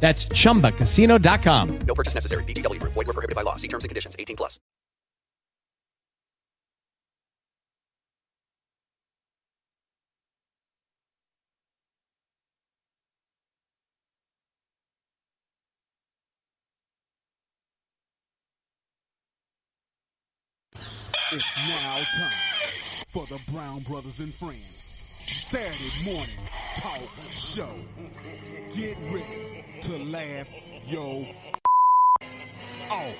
That's chumbacasino.com. No purchase necessary. VGW Group. Void were prohibited by law. See terms and conditions. 18 plus. It's now time for the Brown Brothers and Friends Saturday morning talk show. Get ready to laugh yo off.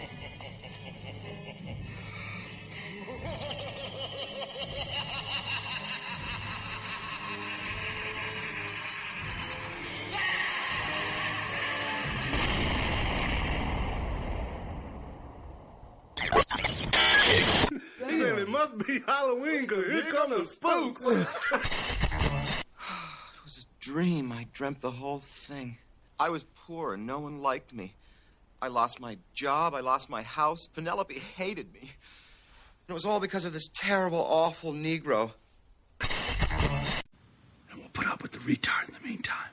Man, it must be Halloween because here come the spooks. It was a dream. I dreamt the whole thing. I was poor and no one liked me. I lost my job. I lost my house. Penelope hated me. And it was all because of this terrible, awful Negro. And we'll put up with the retard in the meantime.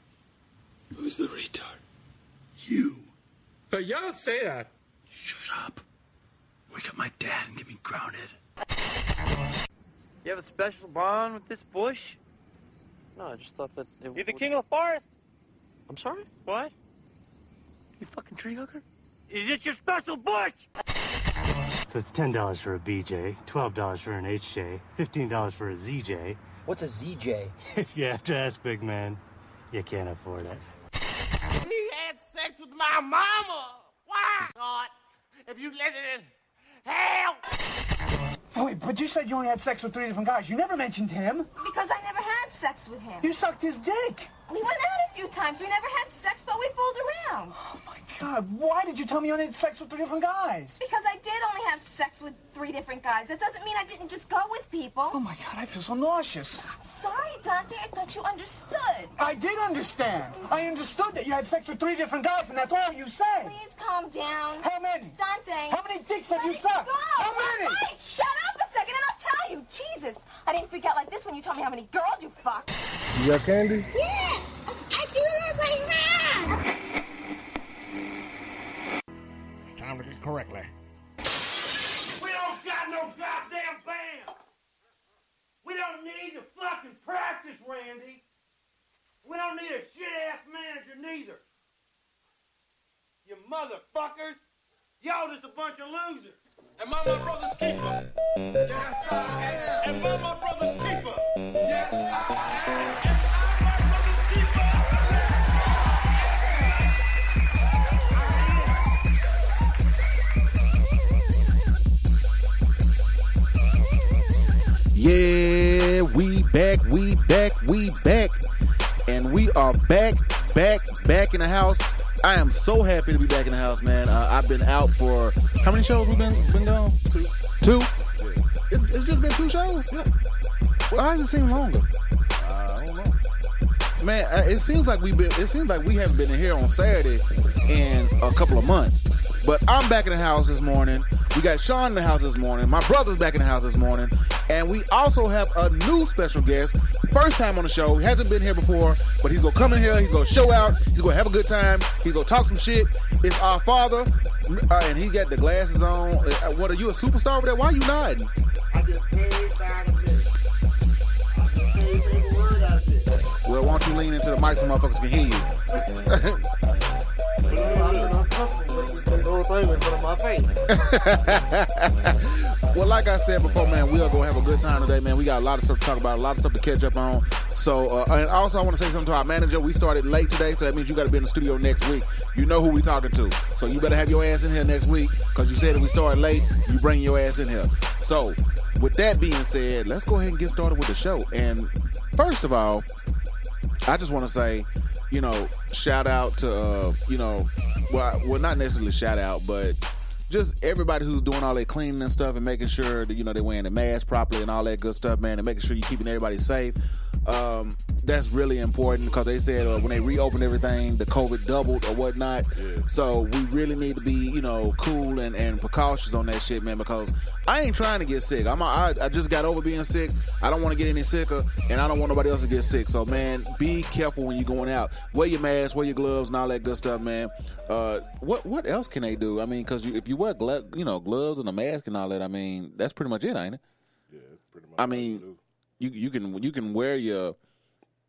Who's the retard? You. But y'all don't say that. Shut up. Wake up my dad and get me grounded. You have a special bond with this bush? No, I just thought that it You're the king of the forest? I'm sorry? What? You fucking tree hugger? Is this your special bush? So it's ten dollars for a BJ, twelve dollars for an HJ, fifteen dollars for a ZJ. What's a ZJ? If you have to ask, big man, you can't afford it. He had sex with my mama. Why? God, if you listen, hell. Oh, wait, but you said you only had sex with three different guys. You never mentioned him. Because I never had sex with him. You sucked his dick. We went out a few times. We never had sex, but we fooled around. Oh my God, why did you tell me you only had sex with three different guys? Because I did only have sex with three different guys. That doesn't mean I didn't just go with people. Oh my God, I feel so nauseous. Sorry, Dante. I thought you understood. I did understand. I understood that you had sex with three different guys, and that's all you said. Please calm down. How many? Dante. How many dicks have you sucked? Go. How many? Right, shut up a second and I'll tell you. Jesus, I didn't freak out like this when you told me how many girls you fucked. You got candy? Yeah, I do look like that. Time to get correctly. We don't got no goddamn band. We don't need to fucking practice, Randy. We don't need a shit ass manager neither. You motherfuckers. Y'all just a bunch of losers. Am I my brother's keeper? Yes, I am. Am I my brother's keeper? Yes, I am. Yeah, we back, we back, we back. And we are back, back, back in the house. I am so happy to be back in the house, man. Uh, I've been out for how many shows we've been been gone? Two. Two. It, it's just been two shows. Yeah. Why does it seem longer? I don't know. Man, uh, it seems like we've been. It seems like we haven't been in here on Saturday in a couple of months. But I'm back in the house this morning. We got Sean in the house this morning. My brother's back in the house this morning, and we also have a new special guest. First time on the show. He hasn't been here before, but he's gonna come in here. He's gonna show out. He's gonna have a good time. He's gonna talk some shit. It's our father, uh, and he got the glasses on. Uh, what are you a superstar over there? Why are you nodding? I just paid by the minute. I just paid every word I said. Well, why don't you lean into the mic so motherfuckers can hear you? in front of my face. well, like I said before, man, we are gonna have a good time today, man. We got a lot of stuff to talk about, a lot of stuff to catch up on. So, uh, and also, I want to say something to our manager. We started late today, so that means you got to be in the studio next week. You know who we talking to, so you better have your ass in here next week because you said if we started late, you bring your ass in here. So, with that being said, let's go ahead and get started with the show. And first of all, I just want to say, you know, shout out to, uh, you know, well, well, not necessarily shout out, but just everybody who's doing all that cleaning and stuff and making sure that you know they're wearing the mask properly and all that good stuff, man, and making sure you're keeping everybody safe. Um, that's really important because they said uh, when they reopened everything, the COVID doubled or whatnot. So we really need to be, you know, cool and, and precautious on that shit, man. Because I ain't trying to get sick. I'm I, I just got over being sick. I don't want to get any sicker, and I don't want nobody else to get sick. So man, be careful when you're going out. Wear your mask, wear your gloves, and all that good stuff, man. Uh, what what else can they do? I mean, because you, if you wear you know gloves and a mask and all that, I mean, that's pretty much it, ain't it? Yeah, pretty much. I mean, you you can you can wear your,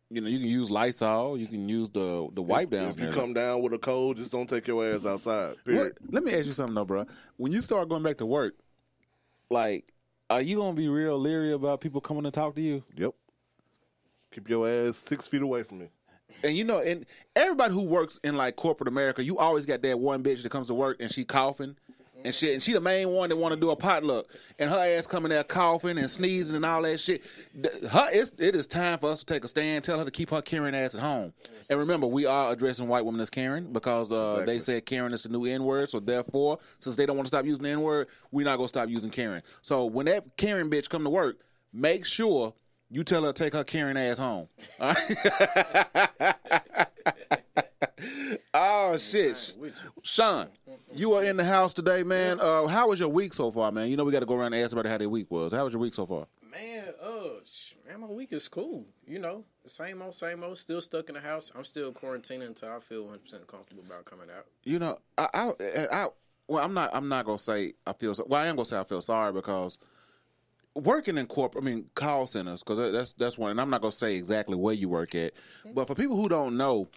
you know, you can use Lysol, you can use the the wipe down. If you come down with a cold, just don't take your ass outside. Period. let me ask you something though, bro. When you start going back to work, like, are you gonna be real leery about people coming to talk to you? Yep. Keep your ass six feet away from me. And you know, and everybody who works in like corporate America, you always got that one bitch that comes to work and she coughing and shit, and she the main one that want to do a potluck, and her ass coming there coughing and sneezing and all that shit. Her, it's, it is time for us to take a stand. Tell her to keep her Karen ass at home. And remember, we are addressing white women as Karen because uh, they said Karen is the new N word. So therefore, since they don't want to stop using the N word, we're not gonna stop using Karen. So when that Karen bitch come to work, make sure you tell her to take her Karen ass home. All right? oh shit, Sean, you are in the house today, man. Uh, how was your week so far, man? You know we got to go around and ask everybody how their week was. How was your week so far? Man, uh, man, my week is cool. You know, same old, same old. Still stuck in the house. I'm still quarantining until I feel 100 percent comfortable about coming out. You know, I, I, I, well, I'm not, I'm not gonna say I feel. So, well, I am gonna say I feel sorry because working in corporate, I mean, call centers, because that's that's one. And I'm not gonna say exactly where you work at, but for people who don't know,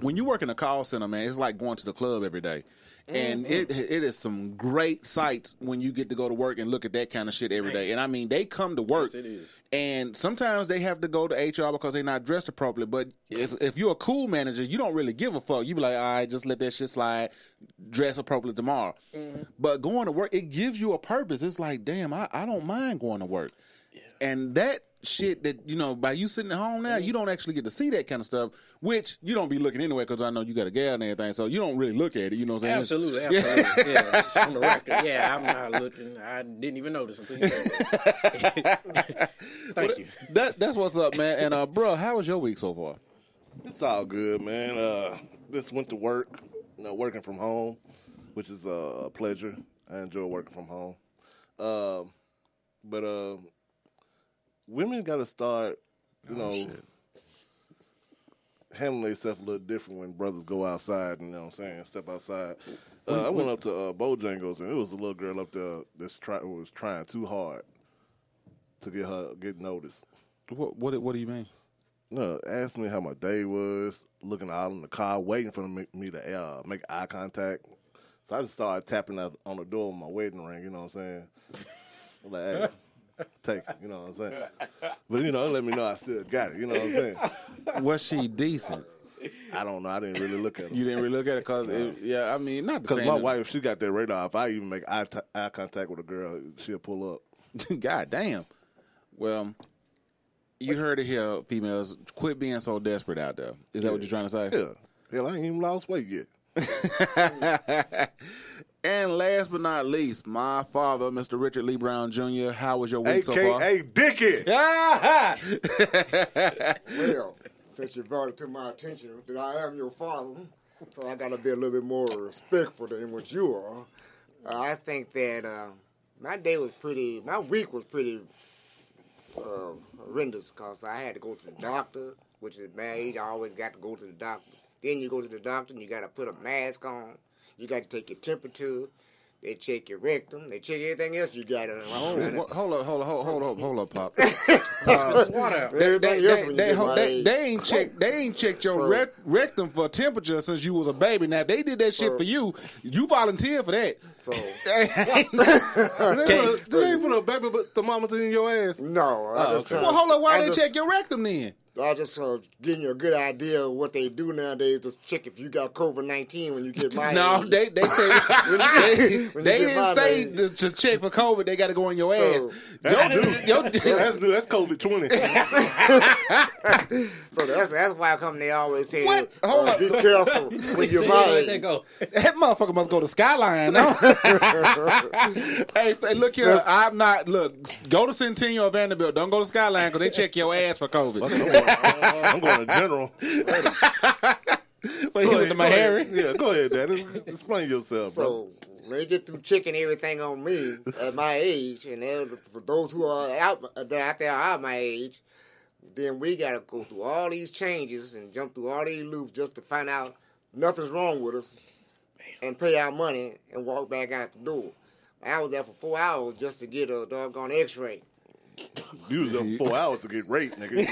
when you work in a call center, man, it's like going to the club every day. And mm-hmm. it it is some great sights when you get to go to work and look at that kind of shit every day. And I mean, they come to work, Yes, it is. and sometimes they have to go to HR because they're not dressed appropriately. But if, if you're a cool manager, you don't really give a fuck. You be like, all right, just let that shit slide. Dress appropriately tomorrow. Mm-hmm. But going to work, it gives you a purpose. It's like, damn, I, I don't mind going to work. And that shit that you know, by you sitting at home now, you don't actually get to see that kind of stuff. Which you don't be looking anyway, because I know you got a gal and everything, so you don't really look at it. You know what I'm saying? Absolutely, absolutely. yeah, it's on the record. Yeah, I'm not looking. I didn't even notice until you said that. Thank you. That that's what's up, man. And uh, bro, how was your week so far? It's all good, man. Uh, just went to work, you know, working from home, which is uh, a pleasure. I enjoy working from home. Um, but uh, women got to start, you Oh, know, shit. handling themselves a little different when brothers go outside. You know what I'm saying? Step outside. Uh, I went up to uh, Bojangles and it was a little girl up there that's try was trying too hard to get her get noticed. What what what do you mean? No, asked me how my day was, looking out in the car, waiting for me, me to uh, make eye contact. So I just started tapping on the door with my wedding ring. You know what I'm saying? Like, take it. You know what I'm saying? But you know, let me know I still got it. You know what I'm saying? Was she decent? I don't know. I didn't really look at her. You didn't really look at it because, yeah, I mean, not Because my wife, she got that radar. If I even make eye, t- eye contact with a girl, she'll pull up. God damn. Well, you heard it here, females. Quit being so desperate out there. Is that what you're trying to say? Yeah. Hell, I ain't even lost weight yet. and last but not least, my father, Mr. Richard Lee Brown Jr. How was your week so far? AKA Dickie. well, since you brought it to my attention that I am your father, so I got to be a little bit more respectful than what you are. Uh, I think that uh, my day was pretty, my week was pretty uh, horrendous because I had to go to the doctor, which is my age. I always got to go to the doctor. Then you go to the doctor and you got to put a mask on. You got to take your temperature. They check your rectum. They check everything else you got on. Oh, wha- hold up, hold up, hold, hold up, hold up, pop. Uh, water. They, they, they, they, ho- they, they ain't checked. They ain't checked your So- rec- rectum for temperature since you was a baby. Now if they did that shit So- for you. You volunteered for that. So They ain't put- they put a baby thermometer in your ass. no, I Oh, just okay. well, hold up. Why I they just- check your rectum then? I just uh, giving you a good idea of what they do nowadays. Just check if you got COVID nineteen when you get my No, age. they they say they, When you they get my didn't say to, to check for COVID. They got to go in your ass. So- That's Yo, new. yo, That's new. That's COVID twenty. So that's that's why I come they always say, What? Hold uh, up. be careful when you're my age. go. that motherfucker must go to Skyline. No? hey, hey, look here. I'm not. Look, go to Centennial or Vanderbilt. Don't go to Skyline because they check your ass for COVID. I'm going to general. But he went to my go Harry. ahead. Yeah, go ahead, Daddy. Explain yourself, bro. So when they get through checking everything on me at my age, and then for those who are out, that out there are my age, then we got to go through all these changes and jump through all these loops just to find out nothing's wrong with us, and pay our money and walk back out the door. I was there for four hours just to get a doggone X-ray. You was up four hours to get raped, nigga.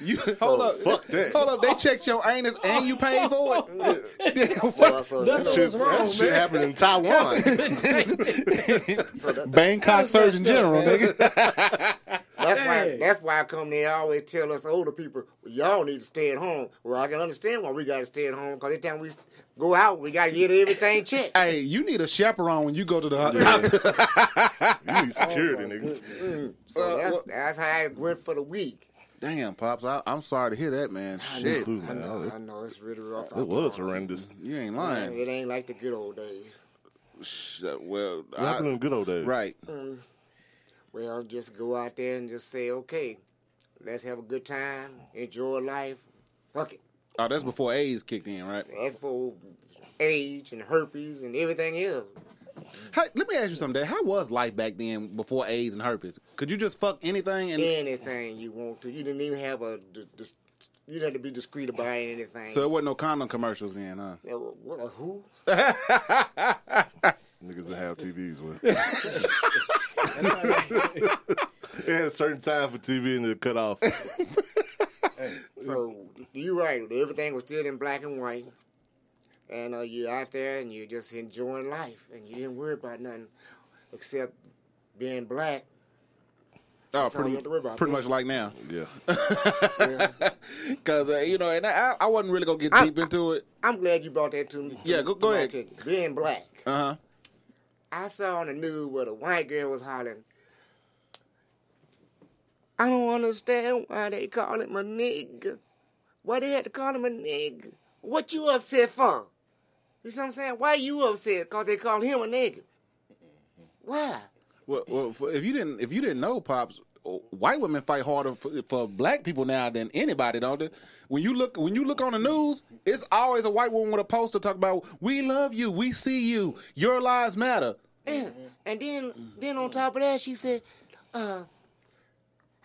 You hold up. fuck that. Hold up. They checked your anus and you paid for it. So, so, you know, shit, that shit happened in Taiwan. so that, Bangkok Surgeon General, nigga. That's why. Hey. That's why I come. They always tell us older people, well, "Y'all need to stay at home." Well, I can understand why we got to stay at home because every time we go out, we got to get everything checked. Hey, you need a chaperone when you go to the doctor. You need security, nigga. Mm. So Uh, that's well- that's how I went for the week. Damn, pops. I, I'm sorry to hear that, man. Shit, Too, I know, It- I know it's really rough. It was there. horrendous. you ain't Man, lying. It ain't like the good old days. Sh- Well, What happened in the good old days? right. Mm. Well, just go out there and just say, okay, let's have a good time, enjoy life. Fuck it. Oh, that's before AIDS kicked in, right? That's for age and herpes and everything else. Hey, let me ask you something. Dad. How was life back then before AIDS and herpes? Could you just fuck anything and anything you want to. You didn't even have a. d- dis- You didn't have to be discreet about anything. so it wasn't no condom commercials then, huh? Yeah, wha- what a who? Niggas that have TVs with. It had a certain time for TV and it cut off. So you're right. Everything was still in black and white, and uh, you're out there and you're just enjoying life, and you didn't worry about nothing except being black. Oh, That's pretty, to worry about, pretty much like now. Yeah. Because, uh, you know, and I, I wasn't really going to get I- deep into it. I'm glad you brought that to me. to- Yeah, go- go ahead. Being black, Uh huh. I saw on the news where the white girl was hollering. I don't understand why they call him a nigga. Why they had to call him a nigga? What you upset for? You see what I'm saying? Why you upset? Cause they call him a nigga. Why? Well, well if you didn't, if you didn't know, pops, white women fight harder for, for black people now than anybody, don't they? When you look, when you look on the news, it's always a white woman with a poster talking about "We love you, we see you, your lives matter." Yeah. And then, then on top of that, she said, uh,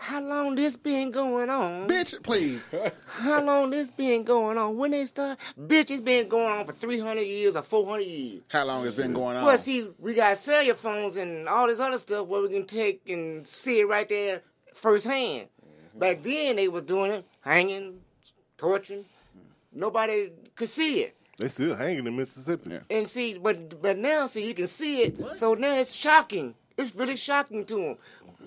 "How long this been going on, Bitch, please. How long this been going on? When they start, bitch, it's been going on for three hundred years or four hundred years." How long it's been going on? Well, see, we got cellular phones and all this other stuff where we can take and see it right there firsthand. Back then, they was doing it, hanging, torturing. Nobody could see it. They still hanging in Mississippi. And see, but but now, see, you can see it. So now it's shocking. It's really shocking to them.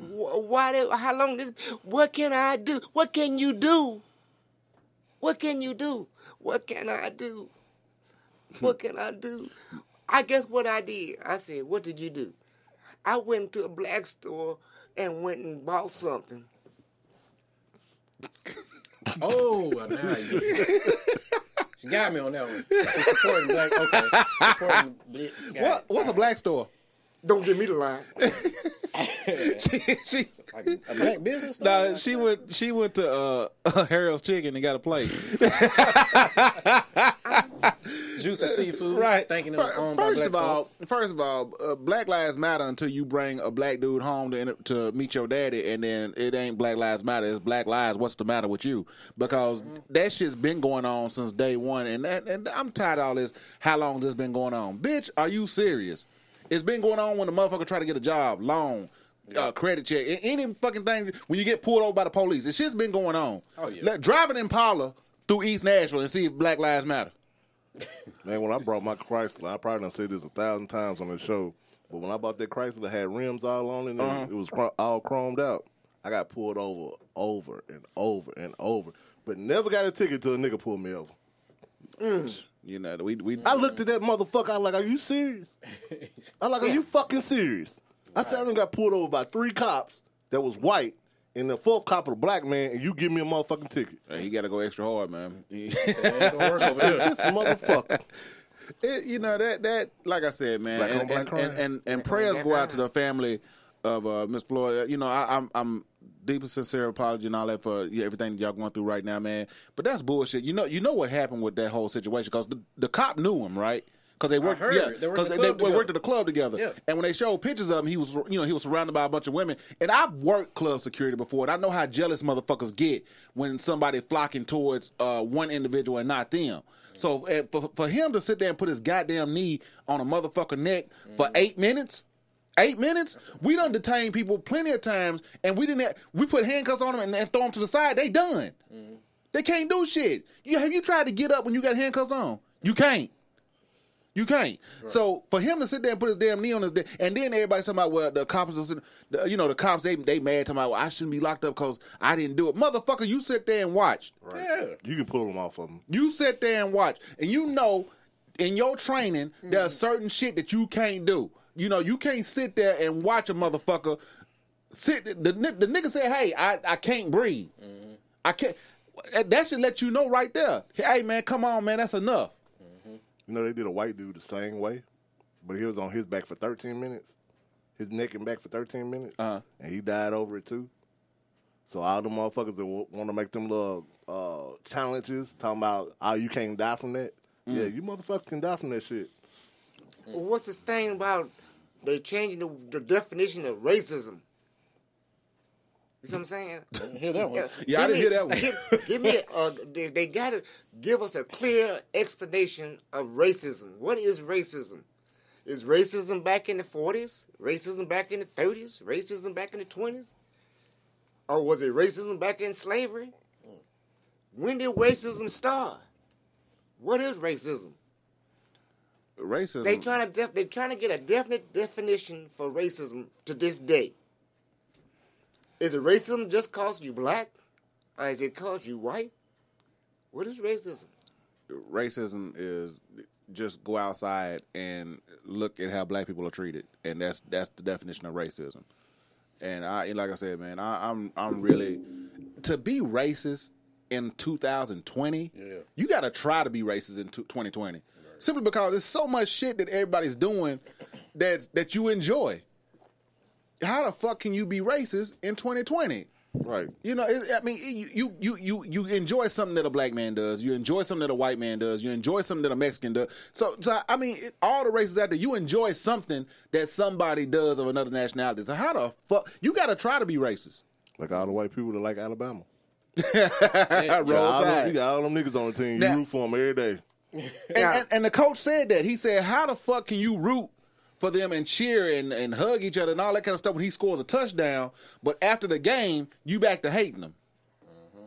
Why? They, how long this? What can I do? What can you do? What can you do? What can I do? What can I do? I guess what I did. I said, "What did you do?" I went to a black store and went and bought something. Oh, well, now you. She got me on that one. She's supporting black. Okay, supporting. Black, got What? What's a black store? Don't give me the line. she, she, Like a black business? nah, she went. She went to uh, Harold's Chicken and got a plate. juicy seafood, right? Thinking it was Fir- owned by first black of all, folk. first of all, uh, Black Lives Matter until you bring a black dude home to to meet your daddy, and then it ain't Black Lives Matter. It's Black Lives. What's the matter with you? Because Mm-hmm. that shit's been going on since day one, and that, and I'm tired of all this. How long has this been going on, bitch? Are you serious? It's been going on when the motherfucker try to get a job, loan. Uh, credit check, a- any fucking thing. When you get pulled over by the police, this shit's been going on. Oh, yeah. Let, drive an Impala through East Nashville and see if Black Lives Matter. Man, when I brought my Chrysler, I probably done said this a thousand times on the show, but when I bought that Chrysler that had rims all on it, and Uh-huh. it was chro- all chromed out, I got pulled over, over and over and over, but never got a ticket till a nigga pulled me over. You know, we we. I looked at that motherfucker. I like, "Are you serious?" I'm like, "Are you fucking serious?" I said, "I done got pulled over by three cops that was white, and the fourth cop was a black man, and you give me a motherfucking ticket." Hey, he got to go extra hard, man. This motherfucker. It, you know that that like I said, man, Black on and, and, and, and, and prayers go out to the family of uh, Miss Floyd. You know, I, I'm I'm deeply sincere apology and all that for yeah, everything that y'all going through right now, man. But that's bullshit. You know, you know what happened with that whole situation because the, the cop knew him, right? Because they worked, yeah, They worked because at they, the they club worked together. at the club together. Yeah. And when they showed pictures of him, he was, you know, he was surrounded by a bunch of women. And I've worked club security before, and I know how jealous motherfuckers get when somebody flocking towards uh, one individual and not them. So uh, for for him to sit there and put his goddamn knee on a motherfucker neck for eight minutes. Eight minutes. We done detain people plenty of times, and we didn't. Have, we put handcuffs on them and, and throw them to the side. They done. They can't do shit. You have you tried to get up when you got handcuffs on? You can't. You can't. So for him to sit there and put his damn knee on his, da- and then everybody talking about well the cops, are sitting- the, you know the cops they they mad talking about well, I shouldn't be locked up because I didn't do it. Motherfucker, you sit there and watch. Yeah. You can pull them off of them. You sit there and watch, and you know in your training there's certain shit that you can't do. You know you can't sit there and watch a motherfucker sit. The, the, the nigga said, "Hey, I I can't breathe. I can't." That should let you know right there. Hey man, come on man, that's enough. You know, they did a white dude the same way, but he was on his back for 13 minutes, his neck and back for 13 minutes, Uh-huh. and he died over it too. So all the motherfuckers that want to make them little uh, challenges, talking about, oh, you can't die from that. Mm. Yeah, you motherfuckers can die from that shit. Well, what's this thing about they changing the, the definition of racism? You see what I'm saying? I Didn't hear that one. Yeah, I didn't hear that one. Give, give me, a, uh, they, they got to give us a clear explanation of racism. What is racism? Is racism back in the 40s? Racism back in the 30s? Racism back in the 20s? Or was it racism back in slavery? Mm. When did racism start? What is racism? Racism. They trying to def- they trying to get a definite definition for racism to this day. Is it racism just cause you black, or is it cause you white? What is racism? racism is just go outside and look at how black people are treated, and that's that's the definition of racism. And I, like I said, man, I, I'm I'm really to be racist in 2020. Yeah. You got to try to be racist in 2020, simply because there's so much shit that everybody's doing that that you enjoy. How the fuck can you be racist in 2020? Right. You know, it, I mean, you you you you enjoy something that a black man does. You enjoy something that a white man does. You enjoy something that a Mexican does. So, so I mean, it, all the races out there, you enjoy something that somebody does of another nationality. So, how the fuck you got to try to be racist? Like all the white people that like Alabama. Roll you, got all them, Tide. you got all them niggas on the team. Now- you root for them every day. And, and, and the coach said that. He said, "How the fuck can you root for them and cheer and, and hug each other and all that kind of stuff when he scores a touchdown, but after the game, you back to hating them?" Mm-hmm.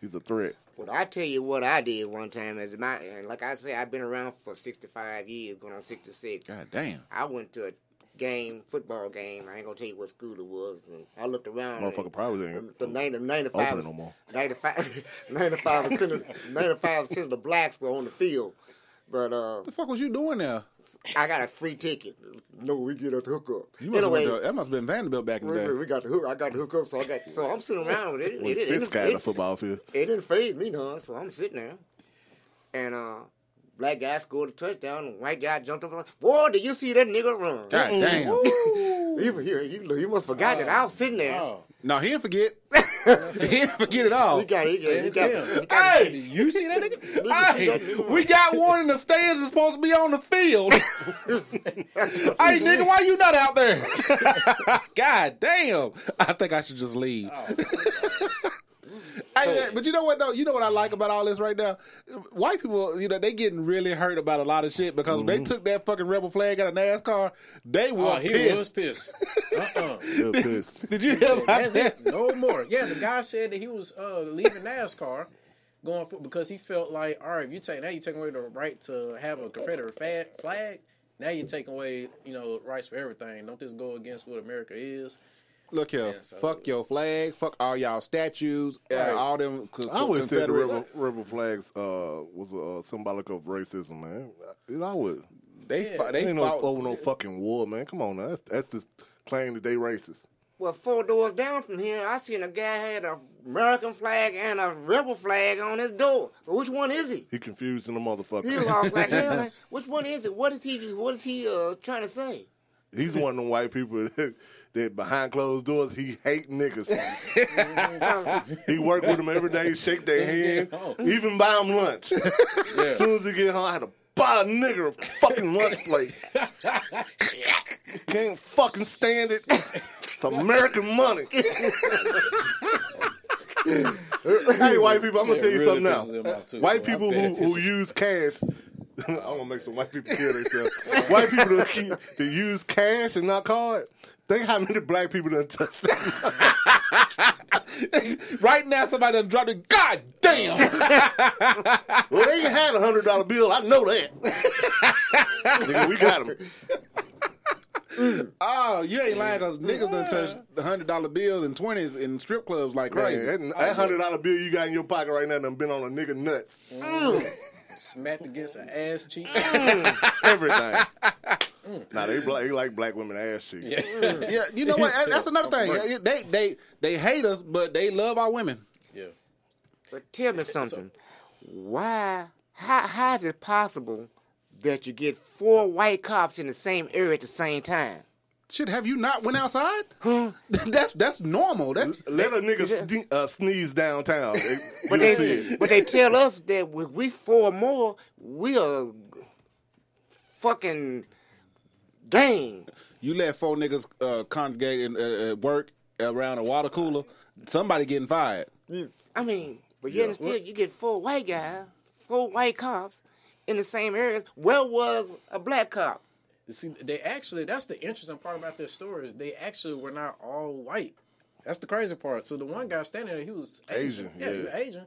He's a threat. Well, I tell you what I did one time. As my like I say, I've been around for sixty five years, going on sixty six. God damn. I went to a game, football game. I ain't gonna tell you what school it was, and I looked around. Motherfucker probably ain't the, the 90, 95 open was- no more. 95 95 percent of ninety-five percent of the blacks were on the field. But uh, the fuck was you doing there? I got a free ticket. No, we get us the hookup. You must have anyway, went to, that must have been Vanderbilt back in the day. we got the hook. I got the hookup, so I got. So I'm sitting around with it. It, With it, this it, guy it, in the football field. it didn't phase me none, so I'm sitting there. And uh black guy scored a touchdown, white guy jumped up Boy, did you see that nigga run? God damn. Woo. he, he, he, he must have forgot that I was sitting there. Oh. No, he didn't forget. he didn't forget it all. He got it. He got, he got, Hey, you see that nigga? Hey, we got one in the stands that's supposed to be on the field. hey, nigga, why you not out there? God damn. I think I should just leave. Oh, Hey, but you know what though? You know what I like about all this right now? White people, you know, they getting really hurt about a lot of shit because when they took that fucking rebel flag out of NASCAR. They were Oh, he pissed. was pissed. Uh-uh. They're pissed. Did you hear about that? No more. Yeah, the guy said that he was uh, leaving NASCAR, going for because he felt like, all right, if you take now you take away the right to have a Confederate fa- flag. Now you're taking away, you know, rights for everything. Don't this go against what America is? Look here, fuck your flag, fuck all y'all statues, uh, all them. c- I would say the Confederate- rebel, rebel flags uh, was uh, symbolic of racism, man. I would. They Yeah. fought, they ain't fought, no over no fucking war, man. Come on now, that's, that's the claim that they racist. Well, four doors down from here, I seen a guy had a American flag and a rebel flag on his door. But which one is he? He confusing the motherfucker. He lost like hell. man. Which one is it? What is he? What is he uh, trying to say? He's one of them white people that, that behind closed doors he hate niggas. he work with them every day, shake their hand, even buy them lunch. As soon as he get home, I had to buy a nigger a fucking lunch plate. Can't fucking stand it. It's American money. hey, white people, I'm gonna tell you really something now. pisses him off, too. White people who, who use cash. I'm gonna make some white people kill themselves. white people that, keep, that use cash and not card. Think how many black people done touched that. right now, somebody done dropped it. God damn! well, they ain't had a hundred dollar bill. I know that. Nigga, we got them. Oh, you ain't lying because niggas done touched the hundred dollar bills and twenties in strip clubs like crazy. Man, that, that hundred dollar bill you got in your pocket right now done been on a nigga nuts. Mm. Smacked against an ass cheek. Mm. Everything. Mm. Nah, they black, they like black women ass cheeks. Yeah. Mm. yeah, you know what? That's another thing. They they they hate us, but they love our women. Yeah. But tell me something. Why? How? How is it possible that you get four white cops in the same area at the same time? Shit, have you not went outside? that's that's normal. That's Let a nigga sne- uh, sneeze downtown. But they, but they tell us that if we four more, we are fucking gang. You let four niggas uh, congregate and uh, work around a water cooler. Somebody getting fired. I mean, but Yeah. yet and still, you get four white guys, four white cops in the same areas. Where was a black cop? See, they actually, that's the interesting part about their story is they actually were not all white. That's the crazy part. So the one guy standing there, he was Asian. Asian, yeah, he was Asian.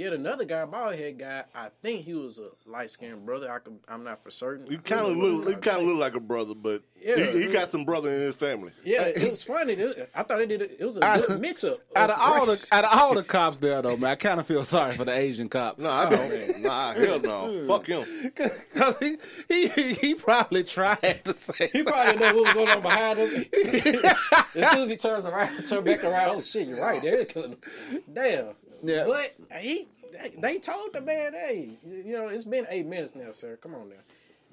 Yet another guy, bald head guy, I think he was a light skinned brother. I could, I'm not for certain. You kind of look, you kind of look like a brother, but Yeah. he, he got some brother in his family. Yeah, it was funny. It- I thought they did. It, it was a Out- good mix up. Out of all the out of all the cops there though, man, I kind of feel sorry for the Asian cop. No, I don't. nah, hell no. Fuck him. Cause he, he he probably tried to say. He probably know what was going on behind him. as soon as he turns around, turn back around, oh shit, you're right. They're killing him. Damn. Yeah. But he, they told the man, hey, you know, it's been eight minutes now, sir. Come on now.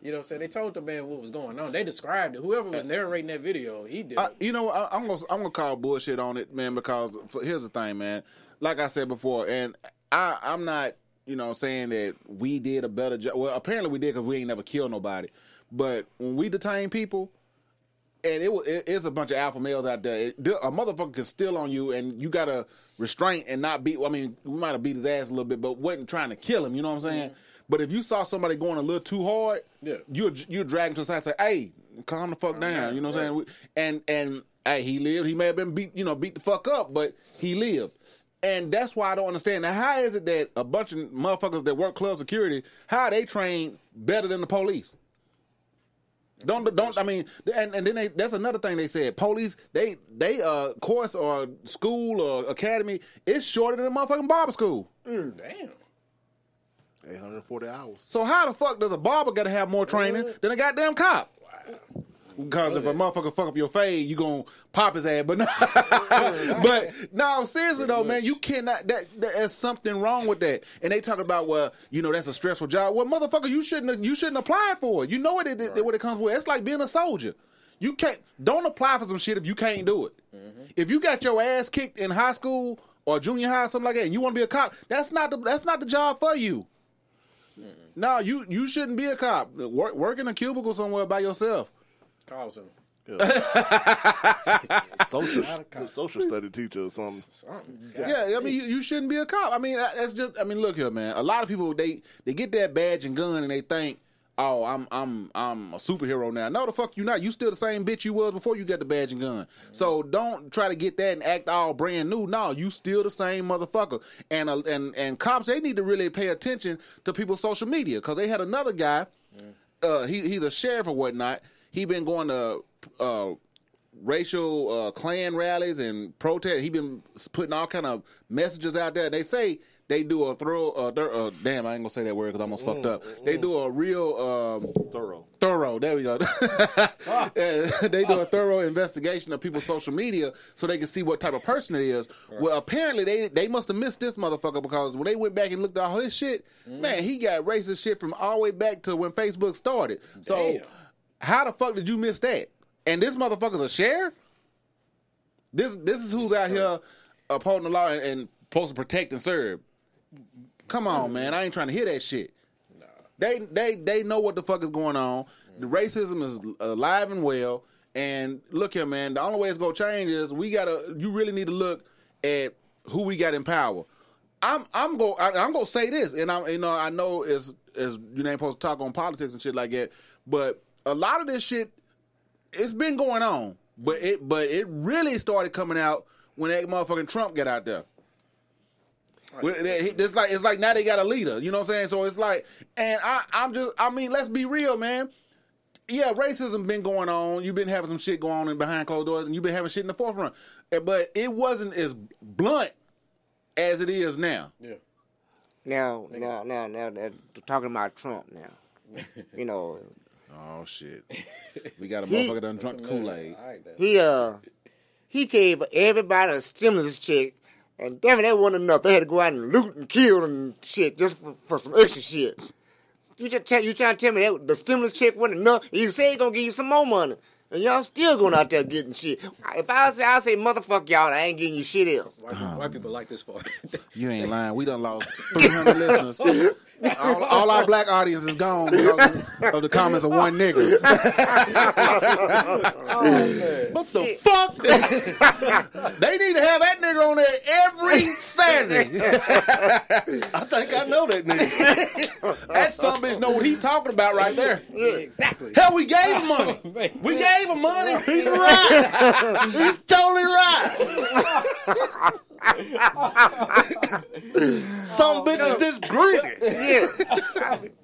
You know what I'm saying? They told the man what was going on. They described it. Whoever was narrating that video, he did. I, you know, what, I, I'm gonna I'm gonna call bullshit on it, man. Because for, here's the thing, man. Like I said before, and I I'm not you know saying that we did a better job. Well, apparently we did because we ain't never killed nobody. But when we detain people, and it was it, it's a bunch of alpha males out there. It, a motherfucker can steal on you, and you gotta restrain and not beat. I mean, we might have beat his ass a little bit, but wasn't trying to kill him. You know what I'm saying? Mm-hmm. But if you saw somebody going a little too hard, Yeah. you you drag him to the side, and say, "Hey, calm the fuck down." You know what I'm saying? And and hey, he lived. He may have been beat, you know, beat the fuck up, but he lived. And that's why I don't understand. Now, how is it that a bunch of motherfuckers that work club security, how are they trained better than the police? Don't don't I mean and, and then they that's another thing they said. Police they they uh course or school or academy is shorter than a motherfucking barber school. Damn. 840 hours. So how the fuck does a barber gotta have more training than a goddamn cop? Because if a motherfucker fuck up your fade, you gonna pop his ass. But no, but no, seriously though, man, you cannot. That, that there's something wrong with that. And they talk about well, you know, that's a stressful job. Well, motherfucker, you shouldn't you shouldn't apply for it. You know what it, what it comes with. It's like being a soldier. You can't. Don't apply for some shit if you can't do it. If you got your ass kicked in high school or junior high, something like that, and you want to be a cop, that's not the that's not the job for you. No, you you shouldn't be a cop. Work work in a cubicle somewhere by yourself. Carlson. social, social study teacher or something. Yeah, I mean, you, you shouldn't be a cop. I mean, that- that's just. I mean, look here, man. A lot of people they they get that badge and gun and they think, oh, I'm I'm I'm a superhero now. No, the fuck you not. You still the same bitch you was before you got the badge and gun. So don't try to get that and act all brand new. No, you still the same motherfucker. And uh, and and cops they need to really pay attention to people's social media because they had another guy. Uh, he he's a sheriff or whatnot. He been going to. Uh, racial uh, Klan rallies and protests. He been putting all kind of messages out there. They say they do a thorough. Uh, thir- uh, damn, I ain't gonna say that word because I almost fucked up. They do a real um, thorough. Thorough. There we go. Yeah, they do a thorough investigation of people's social media so they can see what type of person it is. Well, apparently they they must have missed this motherfucker because when they went back and looked at all his shit, man, he got racist shit from all the way back to when Facebook started. So Damn. How the fuck did you miss that? And this motherfucker's a sheriff. This this is who's out here upholding the law and, and supposed to protect and serve. Come on, mm-hmm. man. I ain't trying to hear that shit. They they they know what the fuck is going on. The mm-hmm. racism is alive and well. And look here, man. The only way it's gonna change is we gotta. You really need to look at who we got in power. I'm I'm go I, I'm gonna say this, and I'm you know I know is is you ain't supposed to talk on politics and shit like that, but a lot of this shit it's been going on, but it but it really started coming out when that motherfucking Trump got out there. When- It's like it's like now they got a leader, you know what I'm saying? So it's like, and I I'm just I mean let's be real, man. Yeah, racism been going on. You've been having some shit going on in behind closed doors, and you've been having shit in the forefront, Eh, but it wasn't as blunt as it is now. Yeah. Now, now, now, now, now, talking about Trump now. you know, Oh shit, we got a He- motherfucker done drunk Kool Aid. he uh he gave everybody a stimulus check, and damn it, that wasn't enough. They had to go out and loot and kill and shit just for, for some extra shit. You just tell, you trying to tell me that the stimulus check wasn't enough? You say he gonna give you some more money, and y'all still going out there getting shit. If I say I say motherfuck y'all, I ain't getting you shit else. White, people, white people like this part. You ain't lying. We done lost 300 listeners. All, all our black audience is gone because of the comments of one nigga. Oh, what the fuck? they need to have that nigga on there every Saturday. I think I know that nigga. that son bitch know what he talking about right there. exactly. Hell, we gave him money. We gave him money. He's right. He's totally right. Some bitches just greedy. Yeah.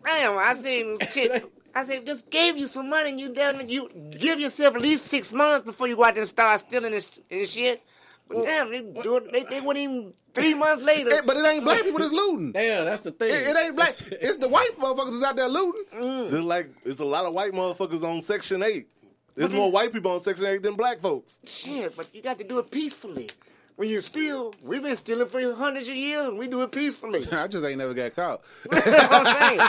Damn, I said shit. I said just gave you some money and you done you give yourself at least six months before you go out there and start stealing this, this shit. But damn, they do it. They, they went even three months later. Eh, But it ain't black people that's looting. Damn, that's the thing. It, it ain't black. It's the white motherfuckers that's out there looting. Just like it's a lot of white motherfuckers on Section Eight. There's more white people on Section Eight than black folks. Shit, but you got to do it peacefully. When you steal, we've been stealing for hundreds of years. and We do it peacefully. I just ain't never got caught. I'm saying.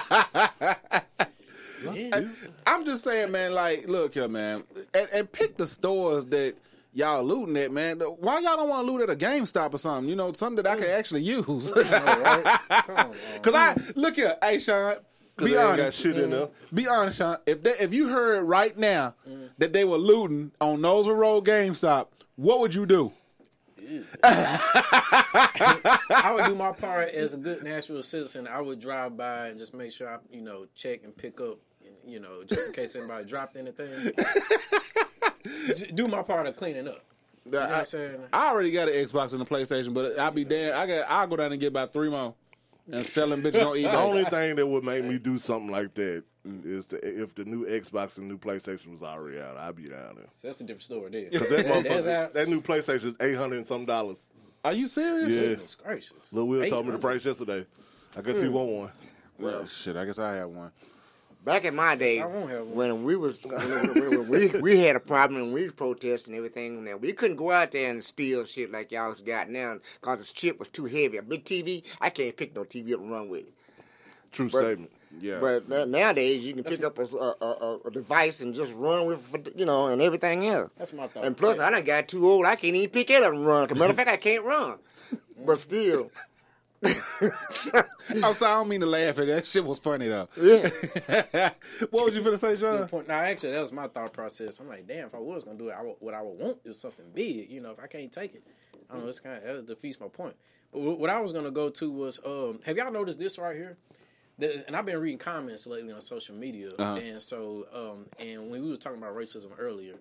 I, I'm just saying, man. Like, look here, man, and, and pick the stores that y'all looting at, man. Why y'all don't want to loot at a GameStop or something? You know, something that I can mm. actually use. Cause I look here, hey Sean. 'Cause Be they ain't got honest. shit in there. Be honest, Sean. If they, if you heard right now mm. that they were looting on Nolensville Road GameStop, what would you do? I would do my part as a good Nashville citizen. I would drive by and just make sure I, you know, check and pick up, you know, just in case anybody dropped anything. Do my part of cleaning up. You know what I, I'm saying? I already got an Xbox and a PlayStation, but I'll be damn. I got. I'll go down and get about three more and sell them bitches on eBay. The only thing that would make me do something like that is the, if the new Xbox and new PlayStation was already out. I'd be down there. So that's a different story there. Cause that, That- that's motherfucker, out- that new PlayStation is eight hundred and some dollars. Are you serious? Yeah. Goodness gracious. Lil Will told me the price yesterday. I guess he Hmm. want one. Well, shit. I guess I have one. Back in my day, I won't have one. when we was when, when we we had a problem and we was protesting and everything, and we couldn't go out there and steal shit like y'all's got now because the chip was too heavy. A big TV, I can't pick no TV up and run with it. True But- statement. Yeah. But na- nowadays, you can pick up a, a, a, a device and just run with, it, you know, and everything else. That's my thought. And plus, I done got too old. I can't even pick it up and run. As matter of fact, I can't run. But still, I'm sorry, I don't mean to laugh at that. That shit was funny though. Yeah. what was you gonna say, Sean? Good point. Now, actually, that was my thought process. I'm like, damn, if I was gonna do it, I would, what I would want is something big. You know, if I can't take it, I don't know. It's kind of that defeats my point. But what I was gonna go to was, um, have y'all noticed this right here? And I've been reading comments lately on social media, Uh-huh. and so, um, and when we were talking about racism earlier,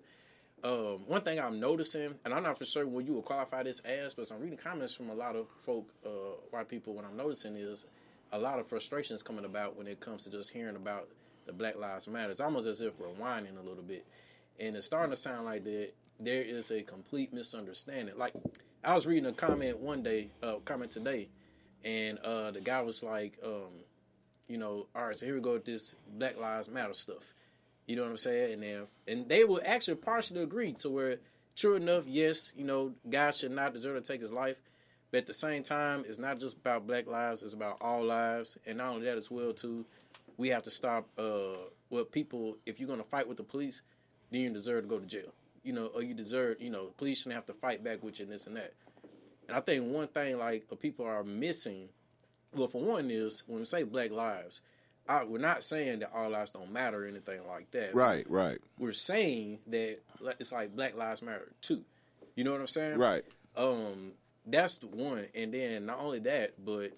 um, one thing I'm noticing, and I'm not for sure what you would qualify this as, but I'm reading comments from a lot of folk, uh, white people. What I'm noticing is a lot of frustrations coming about when it comes to just hearing about the Black Lives Matter. It's almost as if we're whining a little bit, and it's starting to sound like that there is a complete misunderstanding. Like I was reading a comment one day, uh, comment today, and uh, the guy was like, um, you know, all right, so here we go with this Black Lives Matter stuff. You know what I'm saying? And then, and they will actually partially agree to where, true enough, yes, you know, guys should not deserve to take his life, but at the same time, it's not just about black lives; it's about all lives, and not only that as well too. We have to stop. Uh, well, people, if you're gonna fight with the police, then you deserve to go to jail. You know, or you deserve. You know, police shouldn't have to fight back with you and this and that. And I think one thing like uh, people are missing. Well, for one is when we say black lives, I, we're not saying that all lives don't matter or anything like that. Right, right. We're saying that it's like Black Lives Matter too. You know what I'm saying? Right. Um, that's the one. And then not only that, but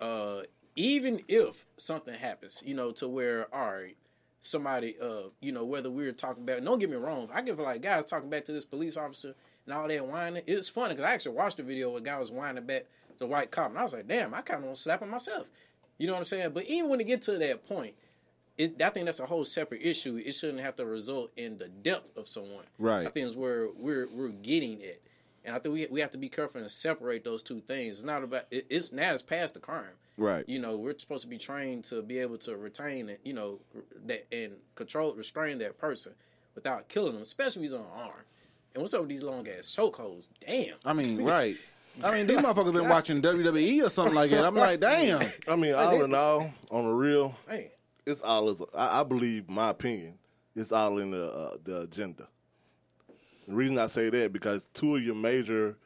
uh, even if something happens, you know, to where all right, somebody, uh, you know, whether we're talking about, don't get me wrong, I give like guys talking back to this police officer and all that whining. It's funny because I actually watched the video where a guy was whining back the white cop, and I was like, damn, I kind of want to slap him myself. You know what I'm saying? But even when it get to that point, it, I think that's a whole separate issue. It shouldn't have to result in the death of someone. Right. I think it's where we're we're getting it, and I think we we have to be careful and separate those two things. It's not about it, it's now it's past the crime. Right. You know, we're supposed to be trained to be able to retain it. You know, that and control, restrain that person without killing them, especially if he's unarmed. And what's up with these long ass chokeholds? Damn. I mean, right. I mean, these motherfuckers been watching WWE or something like that. I'm like, damn. I mean, all in all, on the real, Hey. it's all is. I, I believe, my opinion, it's all in the uh, the agenda. The reason I say that because two of your major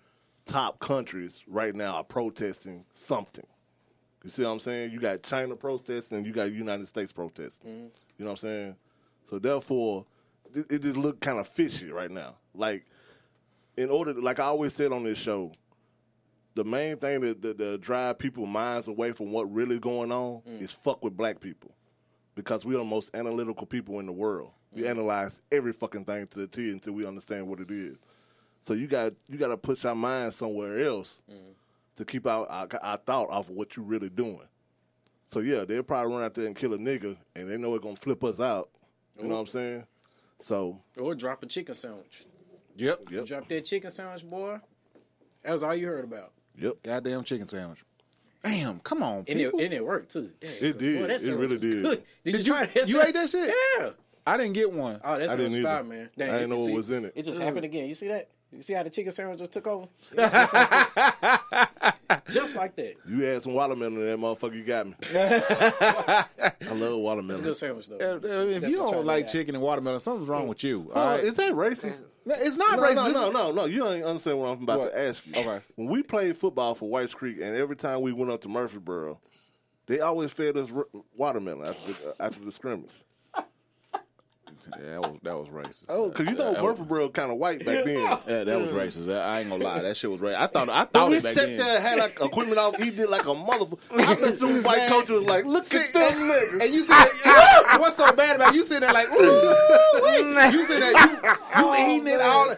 top countries right now are protesting something. You see what I'm saying? You got China protesting, and you got United States protesting. Mm-hmm. You know what I'm saying? So therefore, it, it just look kind of fishy right now. Like, in order, to, like I always said on this show, the main thing that, that, that drive people minds away from what really going on mm. is fuck with black people, because we are the most analytical people in the world. We mm. analyze every fucking thing to the T until we understand what it is. So you got you got to put your mind somewhere else mm. to keep our, our our thought off of what you really doing. So yeah, they'll probably run out there and kill a nigga, and they know it's gonna flip us out. You know what I'm saying? So Or drop a chicken sandwich. Yep. You drop that chicken sandwich, boy. That was all you heard about. Yep. Goddamn chicken sandwich. Damn, come on, And it, people. and it worked too. Damn, It did. Boy, that It sandwich really was did. Good. Did, you try that? you ate that shit? Yeah. I didn't get one. Oh, that I sandwich didn't was either. fire, man. Damn, I didn't you know see- what was in it. It just happened again. You see that? You see how the chicken sandwich just took over? Just like that. Just like that. you had some watermelon in that motherfucker. You got me. I love watermelon. It's a good sandwich though. If Definitely you don't like that. chicken and watermelon, something's wrong mm. with you. Oh, all right? is that racist? It's not no, racist. No, no, no, no. You don't understand what I'm about What? to ask you. Okay. When we played football for Whites Creek, and every time we went up to Murfreesboro, they always fed us r- watermelon after the, after the scrimmage. Yeah, that was that was racist. Oh, because you know that, was, Murfreesboro kind of white back then. yeah, that was racist. I ain't gonna lie, that shit was racist. I thought I thought we it back sat then. there had like equipment off. He did like a motherfucker. I bet some white Man. coach was like, "Look at them niggas." And you see that? what's so bad about it? you? Sitting there like, ooh, you see that? You, you eating it all,